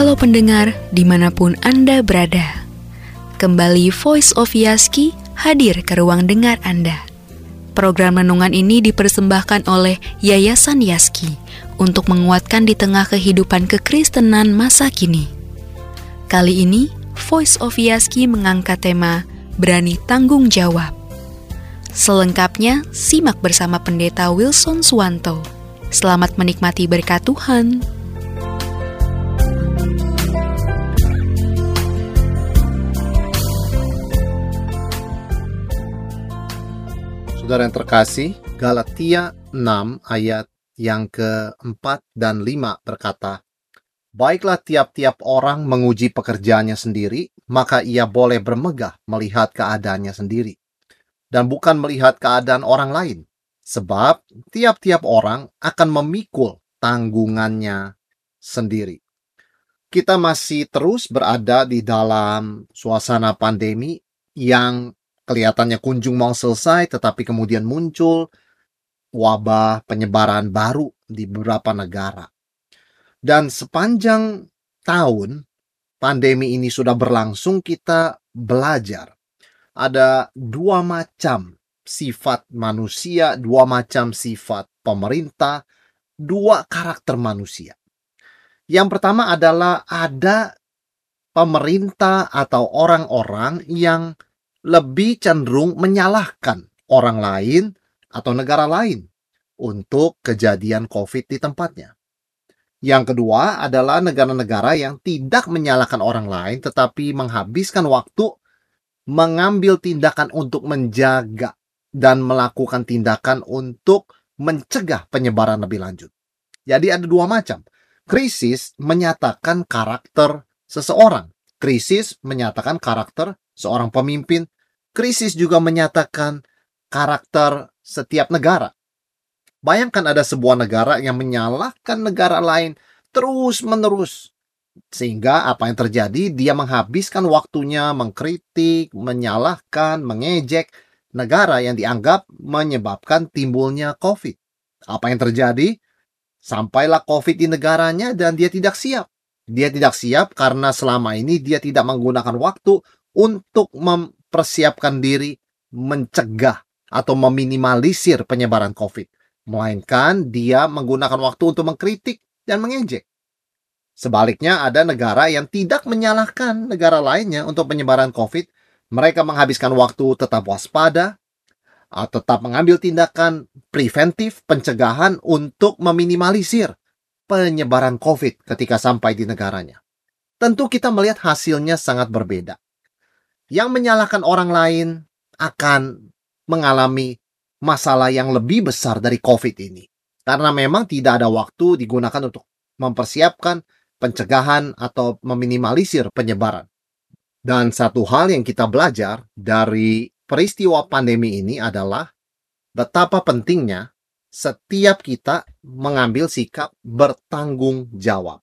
Halo pendengar, di mana pun Anda berada. Kembali Voice of Yaski hadir ke ruang dengar Anda. Program renungan ini dipersembahkan oleh Yayasan Yaski untuk menguatkan di tengah kehidupan kekristenan masa kini. Kali ini, Voice of Yaski mengangkat tema Berani Tanggung Jawab. Selengkapnya, simak bersama Pendeta Wilson Swanto. Selamat menikmati berkat Tuhan. Saudara yang terkasih, Galatia 6 ayat yang keempat dan lima berkata, Baiklah tiap-tiap orang menguji pekerjaannya sendiri, maka ia boleh bermegah melihat keadaannya sendiri. Dan bukan melihat keadaan orang lain. Sebab tiap-tiap orang akan memikul tanggungannya sendiri. Kita masih terus berada di dalam suasana pandemi yang kelihatannya kunjung mau selesai, tetapi kemudian muncul wabah penyebaran baru di beberapa negara. Dan sepanjang tahun pandemi ini sudah berlangsung, kita belajar ada dua macam sifat manusia, dua macam sifat pemerintah, dua karakter manusia. Yang pertama adalah ada pemerintah atau orang-orang yang lebih cenderung menyalahkan orang lain atau negara lain untuk kejadian COVID di tempatnya. Yang kedua adalah negara-negara yang tidak menyalahkan orang lain tetapi menghabiskan waktu mengambil tindakan untuk menjaga dan melakukan tindakan untuk mencegah penyebaran lebih lanjut. Jadi ada dua macam. Krisis menyatakan karakter seseorang. Krisis menyatakan karakter seorang pemimpin, krisis juga menyatakan karakter setiap negara. Bayangkan ada sebuah negara yang menyalahkan negara lain terus-menerus. Sehingga apa yang terjadi, dia menghabiskan waktunya mengkritik, menyalahkan, mengejek negara yang dianggap menyebabkan timbulnya COVID. Apa yang terjadi? Sampailah COVID di negaranya dan dia tidak siap. Dia tidak siap karena selama ini dia tidak menggunakan waktu untuk mempersiapkan diri mencegah atau meminimalisir penyebaran COVID, melainkan dia menggunakan waktu untuk mengkritik dan mengejek. Sebaliknya, ada negara yang tidak menyalahkan negara lainnya untuk penyebaran COVID. Mereka menghabiskan waktu tetap waspada, tetap mengambil tindakan preventif pencegahan untuk meminimalisir penyebaran COVID ketika sampai di negaranya. Tentu kita melihat hasilnya sangat berbeda yang menyalahkan orang lain akan mengalami masalah yang lebih besar dari COVID ini. Karena memang tidak ada waktu digunakan untuk mempersiapkan pencegahan atau meminimalisir penyebaran. Dan satu hal yang kita belajar dari peristiwa pandemi ini adalah betapa pentingnya setiap kita mengambil sikap bertanggung jawab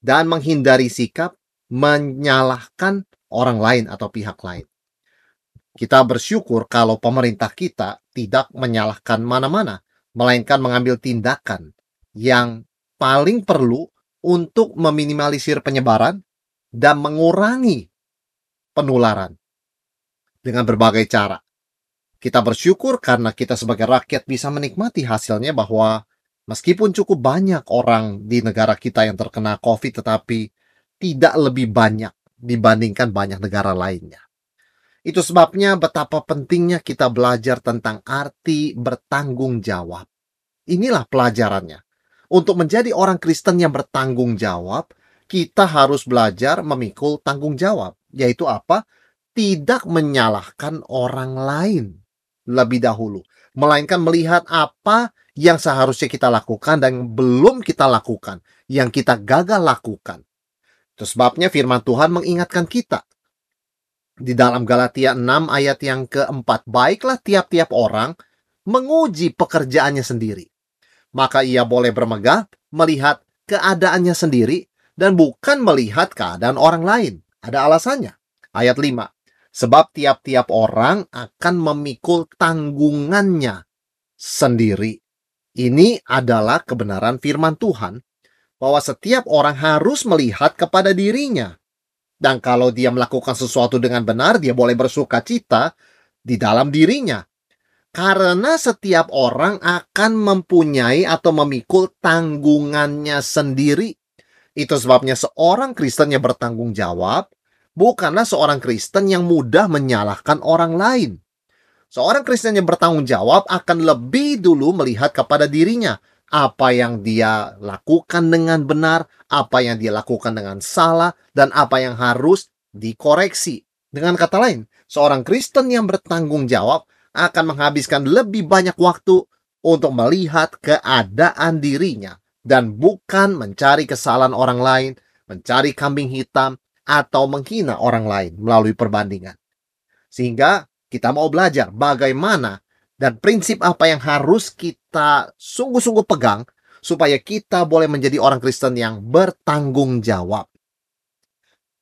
dan menghindari sikap menyalahkan orang lain atau pihak lain. Kita bersyukur kalau pemerintah kita tidak menyalahkan mana-mana, melainkan mengambil tindakan yang paling perlu untuk meminimalisir penyebaran dan mengurangi penularan dengan berbagai cara. Kita bersyukur karena kita sebagai rakyat bisa menikmati hasilnya bahwa meskipun cukup banyak orang di negara kita yang terkena COVID tetapi tidak lebih banyak dibandingkan banyak negara lainnya. Itu sebabnya betapa pentingnya kita belajar tentang arti bertanggung jawab. Inilah pelajarannya. Untuk menjadi orang Kristen yang bertanggung jawab, kita harus belajar memikul tanggung jawab, yaitu apa? Tidak menyalahkan orang lain lebih dahulu, melainkan melihat apa yang seharusnya kita lakukan dan belum kita lakukan, yang kita gagal lakukan. Itu sebabnya firman Tuhan mengingatkan kita. Di dalam Galatia 6 ayat yang keempat, baiklah tiap-tiap orang menguji pekerjaannya sendiri. Maka ia boleh bermegah melihat keadaannya sendiri dan bukan melihat keadaan orang lain. Ada alasannya. Ayat 5. Sebab tiap-tiap orang akan memikul tanggungannya sendiri. Ini adalah kebenaran firman Tuhan bahwa setiap orang harus melihat kepada dirinya. Dan kalau dia melakukan sesuatu dengan benar, dia boleh bersuka cita di dalam dirinya. Karena setiap orang akan mempunyai atau memikul tanggungannya sendiri. Itu sebabnya seorang Kristen yang bertanggung jawab bukanlah seorang Kristen yang mudah menyalahkan orang lain. Seorang Kristen yang bertanggung jawab akan lebih dulu melihat kepada dirinya, apa yang dia lakukan dengan benar, apa yang dia lakukan dengan salah, dan apa yang harus dikoreksi. Dengan kata lain, seorang Kristen yang bertanggung jawab akan menghabiskan lebih banyak waktu untuk melihat keadaan dirinya dan bukan mencari kesalahan orang lain, mencari kambing hitam, atau menghina orang lain melalui perbandingan. Sehingga kita mau belajar bagaimana dan prinsip apa yang harus kita sungguh-sungguh pegang supaya kita boleh menjadi orang Kristen yang bertanggung jawab.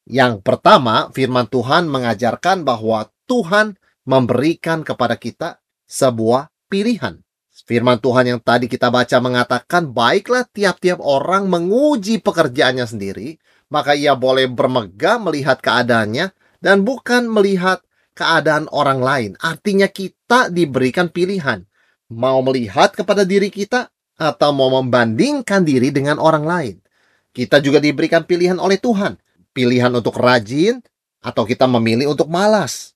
Yang pertama, firman Tuhan mengajarkan bahwa Tuhan memberikan kepada kita sebuah pilihan. Firman Tuhan yang tadi kita baca mengatakan, "Baiklah tiap-tiap orang menguji pekerjaannya sendiri, maka ia boleh bermegah melihat keadaannya dan bukan melihat keadaan orang lain." Artinya kita diberikan pilihan, mau melihat kepada diri kita atau mau membandingkan diri dengan orang lain. Kita juga diberikan pilihan oleh Tuhan, pilihan untuk rajin atau kita memilih untuk malas.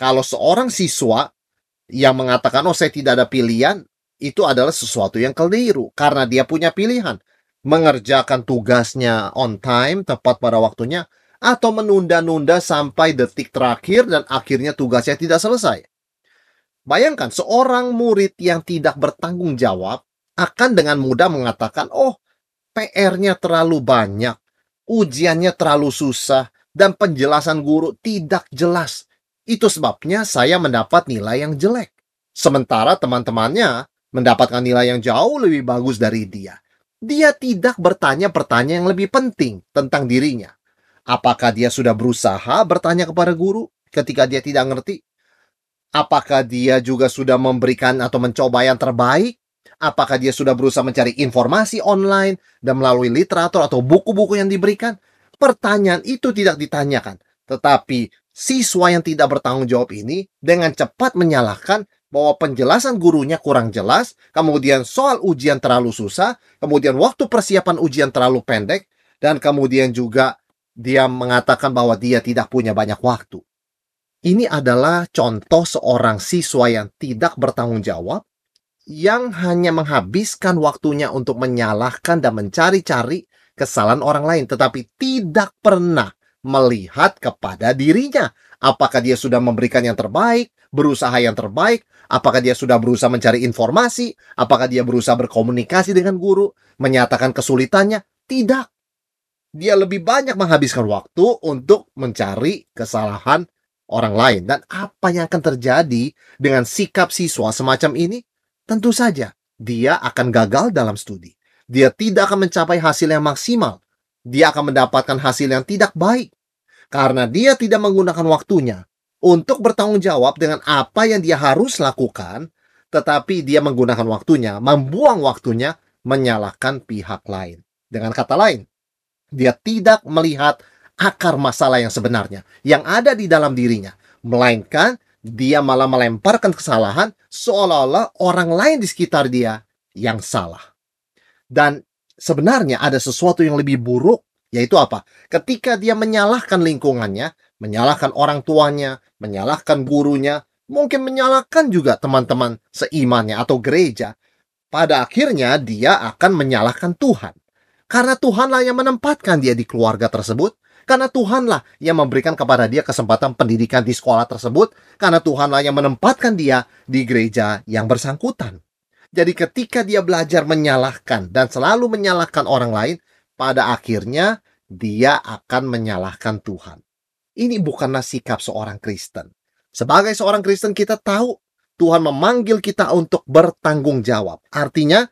Kalau seorang siswa yang mengatakan, oh saya tidak ada pilihan, itu adalah sesuatu yang keliru. Karena dia punya pilihan. Mengerjakan tugasnya on time, tepat pada waktunya, atau menunda-nunda sampai detik terakhir dan akhirnya tugasnya tidak selesai. Bayangkan seorang murid yang tidak bertanggung jawab akan dengan mudah mengatakan, oh PR-nya terlalu banyak, ujiannya terlalu susah, dan penjelasan guru tidak jelas. Itu sebabnya saya mendapat nilai yang jelek. Sementara teman-temannya mendapatkan nilai yang jauh lebih bagus dari dia. Dia tidak bertanya pertanyaan yang lebih penting tentang dirinya. Apakah dia sudah berusaha bertanya kepada guru ketika dia tidak ngerti? Apakah dia juga sudah memberikan atau mencoba yang terbaik? Apakah dia sudah berusaha mencari informasi online dan melalui literatur atau buku-buku yang diberikan? Pertanyaan itu tidak ditanyakan, tetapi siswa yang tidak bertanggung jawab ini dengan cepat menyalahkan bahwa penjelasan gurunya kurang jelas, kemudian soal ujian terlalu susah, kemudian waktu persiapan ujian terlalu pendek, dan kemudian juga dia mengatakan bahwa dia tidak punya banyak waktu. Ini adalah contoh seorang siswa yang tidak bertanggung jawab, yang hanya menghabiskan waktunya untuk menyalahkan dan mencari-cari kesalahan orang lain, tetapi tidak pernah melihat kepada dirinya. Apakah dia sudah memberikan yang terbaik, berusaha yang terbaik, apakah dia sudah berusaha mencari informasi, apakah dia berusaha berkomunikasi dengan guru, menyatakan kesulitannya? Tidak. Dia lebih banyak menghabiskan waktu untuk mencari kesalahan orang lain. Dan apa yang akan terjadi dengan sikap siswa semacam ini? Tentu saja, dia akan gagal dalam studi. Dia tidak akan mencapai hasil yang maksimal dia akan mendapatkan hasil yang tidak baik karena dia tidak menggunakan waktunya untuk bertanggung jawab dengan apa yang dia harus lakukan, tetapi dia menggunakan waktunya, membuang waktunya menyalahkan pihak lain. Dengan kata lain, dia tidak melihat akar masalah yang sebenarnya yang ada di dalam dirinya, melainkan dia malah melemparkan kesalahan seolah-olah orang lain di sekitar dia yang salah. Dan sebenarnya ada sesuatu yang lebih buruk, yaitu apa? Ketika dia menyalahkan lingkungannya, menyalahkan orang tuanya, menyalahkan gurunya, mungkin menyalahkan juga teman-teman seimannya atau gereja. Pada akhirnya dia akan menyalahkan Tuhan. Karena Tuhanlah yang menempatkan dia di keluarga tersebut, karena Tuhanlah yang memberikan kepada dia kesempatan pendidikan di sekolah tersebut, karena Tuhanlah yang menempatkan dia di gereja yang bersangkutan. Jadi ketika dia belajar menyalahkan dan selalu menyalahkan orang lain, pada akhirnya dia akan menyalahkan Tuhan. Ini bukanlah sikap seorang Kristen. Sebagai seorang Kristen kita tahu Tuhan memanggil kita untuk bertanggung jawab. Artinya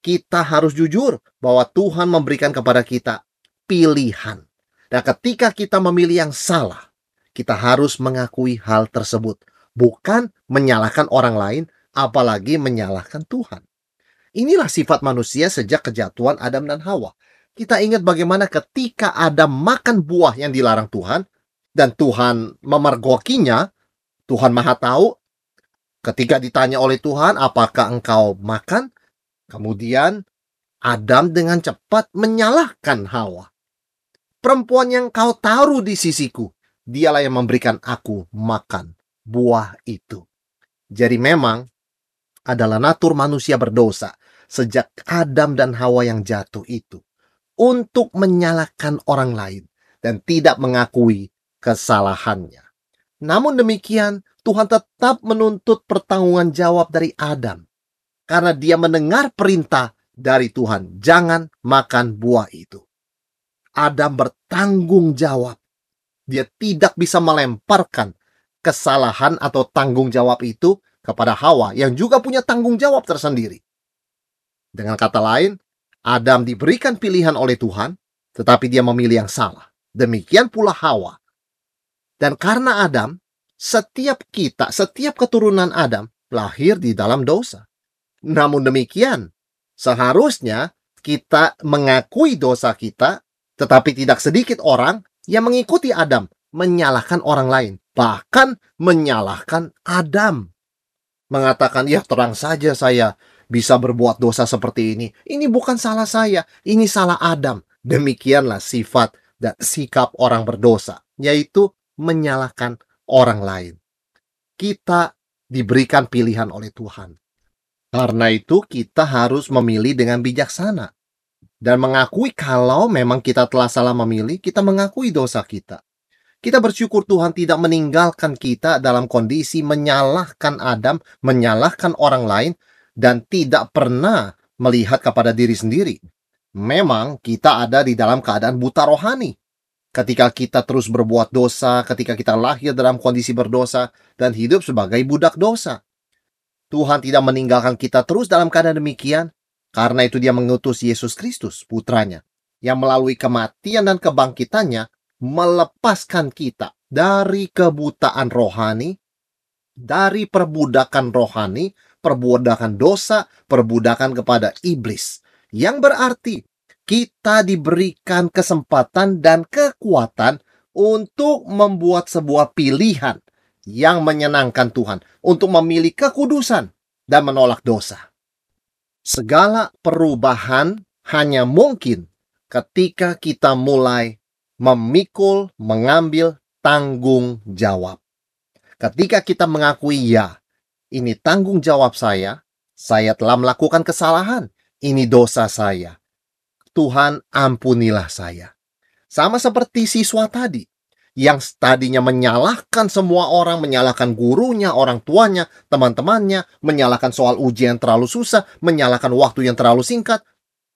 kita harus jujur bahwa Tuhan memberikan kepada kita pilihan. Dan ketika kita memilih yang salah, kita harus mengakui hal tersebut, bukan menyalahkan orang lain, apalagi menyalahkan Tuhan. Inilah sifat manusia sejak kejatuhan Adam dan Hawa. Kita ingat bagaimana ketika Adam makan buah yang dilarang Tuhan, dan Tuhan memergokinya, Tuhan Maha Tahu, ketika ditanya oleh Tuhan, apakah engkau makan? Kemudian Adam dengan cepat menyalahkan Hawa. Perempuan yang kau taruh di sisiku, dialah yang memberikan aku makan buah itu. Jadi memang adalah natur manusia berdosa sejak Adam dan Hawa yang jatuh itu untuk menyalahkan orang lain dan tidak mengakui kesalahannya. Namun demikian, Tuhan tetap menuntut pertanggungan jawab dari Adam karena dia mendengar perintah dari Tuhan, jangan makan buah itu. Adam bertanggung jawab. Dia tidak bisa melemparkan kesalahan atau tanggung jawab itu kepada Hawa yang juga punya tanggung jawab tersendiri. Dengan kata lain, Adam diberikan pilihan oleh Tuhan, tetapi dia memilih yang salah. Demikian pula Hawa. Dan karena Adam, setiap kita, setiap keturunan Adam lahir di dalam dosa. Namun demikian, seharusnya kita mengakui dosa kita tetapi tidak sedikit orang yang mengikuti Adam, menyalahkan orang lain, bahkan menyalahkan Adam. Mengatakan, ya terang saja saya bisa berbuat dosa seperti ini. Ini bukan salah saya, ini salah Adam. Demikianlah sifat dan sikap orang berdosa, yaitu menyalahkan orang lain. Kita diberikan pilihan oleh Tuhan. Karena itu kita harus memilih dengan bijaksana dan mengakui kalau memang kita telah salah memilih, kita mengakui dosa kita. Kita bersyukur Tuhan tidak meninggalkan kita dalam kondisi menyalahkan Adam, menyalahkan orang lain, dan tidak pernah melihat kepada diri sendiri. Memang kita ada di dalam keadaan buta rohani. Ketika kita terus berbuat dosa, ketika kita lahir dalam kondisi berdosa, dan hidup sebagai budak dosa. Tuhan tidak meninggalkan kita terus dalam keadaan demikian, karena itu dia mengutus Yesus Kristus, putranya, yang melalui kematian dan kebangkitannya melepaskan kita dari kebutaan rohani, dari perbudakan rohani, perbudakan dosa, perbudakan kepada iblis. Yang berarti kita diberikan kesempatan dan kekuatan untuk membuat sebuah pilihan yang menyenangkan Tuhan, untuk memilih kekudusan dan menolak dosa. Segala perubahan hanya mungkin ketika kita mulai memikul, mengambil tanggung jawab. Ketika kita mengakui ya, ini tanggung jawab saya, saya telah melakukan kesalahan, ini dosa saya. Tuhan ampunilah saya. Sama seperti siswa tadi yang tadinya menyalahkan semua orang, menyalahkan gurunya, orang tuanya, teman-temannya, menyalahkan soal ujian terlalu susah, menyalahkan waktu yang terlalu singkat.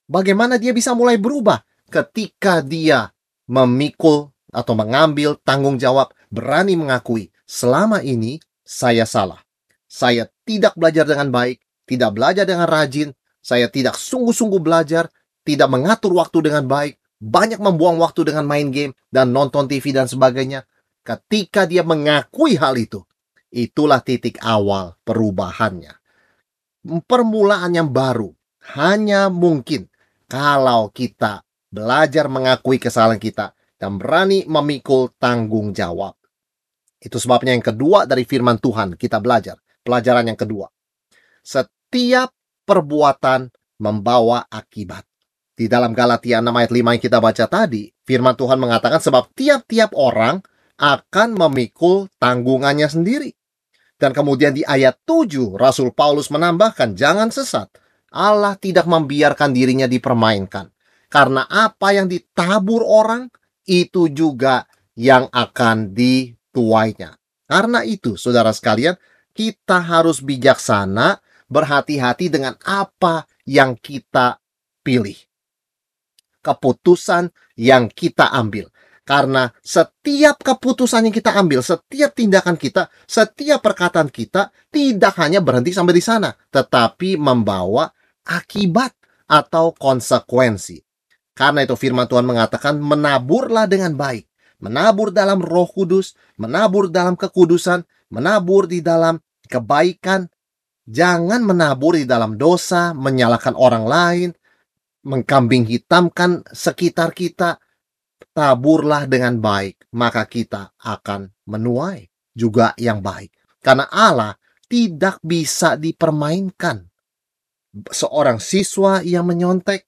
Bagaimana dia bisa mulai berubah ketika dia memikul atau mengambil tanggung jawab, berani mengakui, selama ini saya salah. Saya tidak belajar dengan baik, tidak belajar dengan rajin, saya tidak sungguh-sungguh belajar, tidak mengatur waktu dengan baik, banyak membuang waktu dengan main game dan nonton TV dan sebagainya. Ketika dia mengakui hal itu, itulah titik awal perubahannya. Permulaan yang baru hanya mungkin kalau kita belajar mengakui kesalahan kita dan berani memikul tanggung jawab. Itu sebabnya yang kedua dari firman Tuhan kita belajar. Pelajaran yang kedua. Setiap perbuatan membawa akibat. Di dalam Galatia 6 ayat 5 yang kita baca tadi, firman Tuhan mengatakan sebab tiap-tiap orang akan memikul tanggungannya sendiri. Dan kemudian di ayat 7, Rasul Paulus menambahkan, jangan sesat. Allah tidak membiarkan dirinya dipermainkan. Karena apa yang ditabur orang, itu juga yang akan dituainya. Karena itu, saudara sekalian, kita harus bijaksana, berhati-hati dengan apa yang kita pilih keputusan yang kita ambil. Karena setiap keputusan yang kita ambil, setiap tindakan kita, setiap perkataan kita tidak hanya berhenti sampai di sana, tetapi membawa akibat atau konsekuensi. Karena itu firman Tuhan mengatakan menaburlah dengan baik. Menabur dalam roh kudus, menabur dalam kekudusan, menabur di dalam kebaikan, Jangan menabur di dalam dosa, menyalahkan orang lain, mengkambing hitamkan sekitar kita. Taburlah dengan baik, maka kita akan menuai juga yang baik. Karena Allah tidak bisa dipermainkan. Seorang siswa yang menyontek,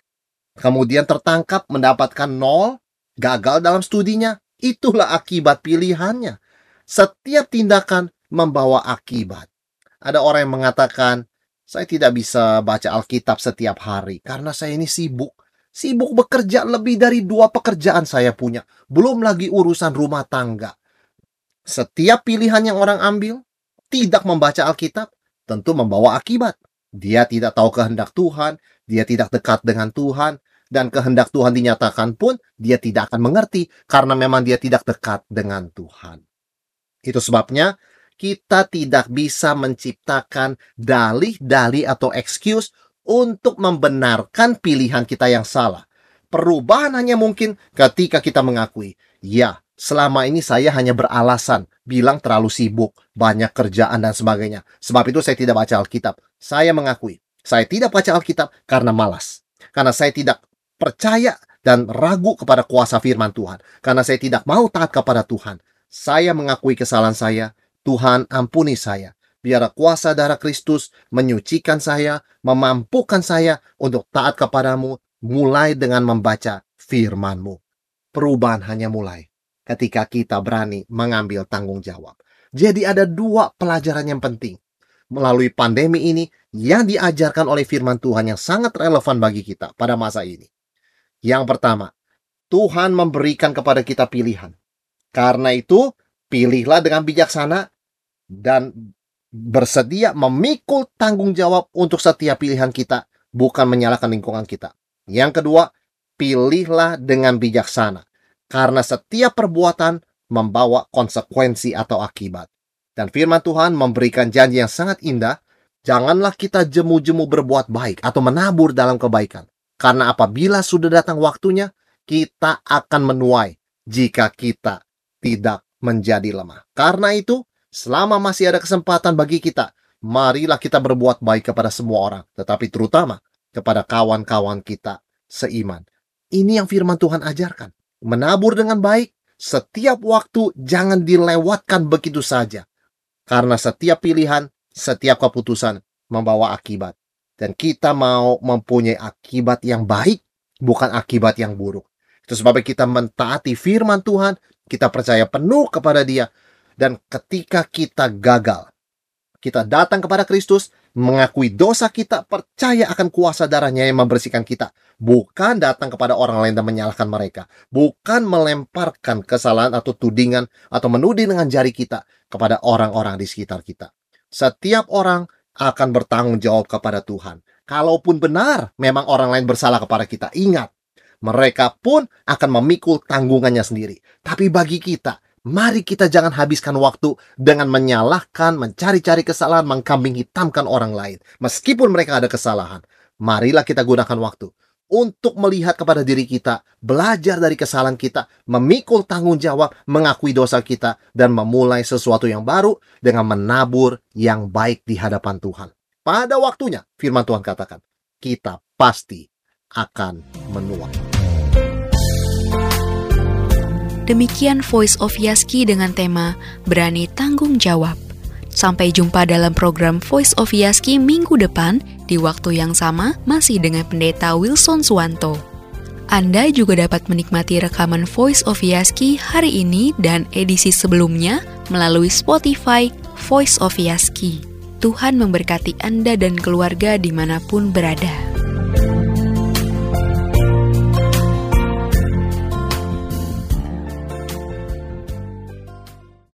kemudian tertangkap mendapatkan nol, gagal dalam studinya, itulah akibat pilihannya. Setiap tindakan membawa akibat. Ada orang yang mengatakan, saya tidak bisa baca Alkitab setiap hari karena saya ini sibuk. Sibuk bekerja lebih dari dua pekerjaan saya punya. Belum lagi urusan rumah tangga. Setiap pilihan yang orang ambil, tidak membaca Alkitab, tentu membawa akibat. Dia tidak tahu kehendak Tuhan, dia tidak dekat dengan Tuhan, dan kehendak Tuhan dinyatakan pun dia tidak akan mengerti karena memang dia tidak dekat dengan Tuhan. Itu sebabnya kita tidak bisa menciptakan dalih-dalih atau excuse untuk membenarkan pilihan kita yang salah. Perubahan hanya mungkin ketika kita mengakui, ya, selama ini saya hanya beralasan, bilang terlalu sibuk, banyak kerjaan dan sebagainya. Sebab itu saya tidak baca Alkitab. Saya mengakui, saya tidak baca Alkitab karena malas. Karena saya tidak percaya dan ragu kepada kuasa firman Tuhan. Karena saya tidak mau taat kepada Tuhan. Saya mengakui kesalahan saya, Tuhan ampuni saya. Biar kuasa darah Kristus menyucikan saya, memampukan saya untuk taat kepadamu, mulai dengan membaca firman-Mu. Perubahan hanya mulai ketika kita berani mengambil tanggung jawab. Jadi ada dua pelajaran yang penting. Melalui pandemi ini yang diajarkan oleh firman Tuhan yang sangat relevan bagi kita pada masa ini. Yang pertama, Tuhan memberikan kepada kita pilihan. Karena itu, pilihlah dengan bijaksana dan bersedia memikul tanggung jawab untuk setiap pilihan kita, bukan menyalahkan lingkungan kita. Yang kedua, pilihlah dengan bijaksana, karena setiap perbuatan membawa konsekuensi atau akibat. Dan firman Tuhan memberikan janji yang sangat indah, janganlah kita jemu-jemu berbuat baik atau menabur dalam kebaikan. Karena apabila sudah datang waktunya, kita akan menuai jika kita tidak menjadi lemah. Karena itu, Selama masih ada kesempatan bagi kita, marilah kita berbuat baik kepada semua orang, tetapi terutama kepada kawan-kawan kita seiman. Ini yang firman Tuhan ajarkan. Menabur dengan baik, setiap waktu jangan dilewatkan begitu saja. Karena setiap pilihan, setiap keputusan membawa akibat. Dan kita mau mempunyai akibat yang baik, bukan akibat yang buruk. Itu sebabnya kita mentaati firman Tuhan, kita percaya penuh kepada dia, dan ketika kita gagal, kita datang kepada Kristus, mengakui dosa kita, percaya akan kuasa darahnya yang membersihkan kita. Bukan datang kepada orang lain dan menyalahkan mereka. Bukan melemparkan kesalahan atau tudingan atau menuding dengan jari kita kepada orang-orang di sekitar kita. Setiap orang akan bertanggung jawab kepada Tuhan. Kalaupun benar memang orang lain bersalah kepada kita, ingat, mereka pun akan memikul tanggungannya sendiri. Tapi bagi kita, Mari kita jangan habiskan waktu dengan menyalahkan, mencari-cari kesalahan, mengkambing hitamkan orang lain. Meskipun mereka ada kesalahan, marilah kita gunakan waktu untuk melihat kepada diri kita, belajar dari kesalahan kita, memikul tanggung jawab, mengakui dosa kita, dan memulai sesuatu yang baru dengan menabur yang baik di hadapan Tuhan. Pada waktunya, firman Tuhan katakan, kita pasti akan menuai. Demikian Voice of Yaski dengan tema Berani Tanggung Jawab. Sampai jumpa dalam program Voice of Yaski minggu depan di waktu yang sama masih dengan pendeta Wilson Suwanto. Anda juga dapat menikmati rekaman Voice of Yaski hari ini dan edisi sebelumnya melalui Spotify Voice of Yaski. Tuhan memberkati Anda dan keluarga di mana pun berada.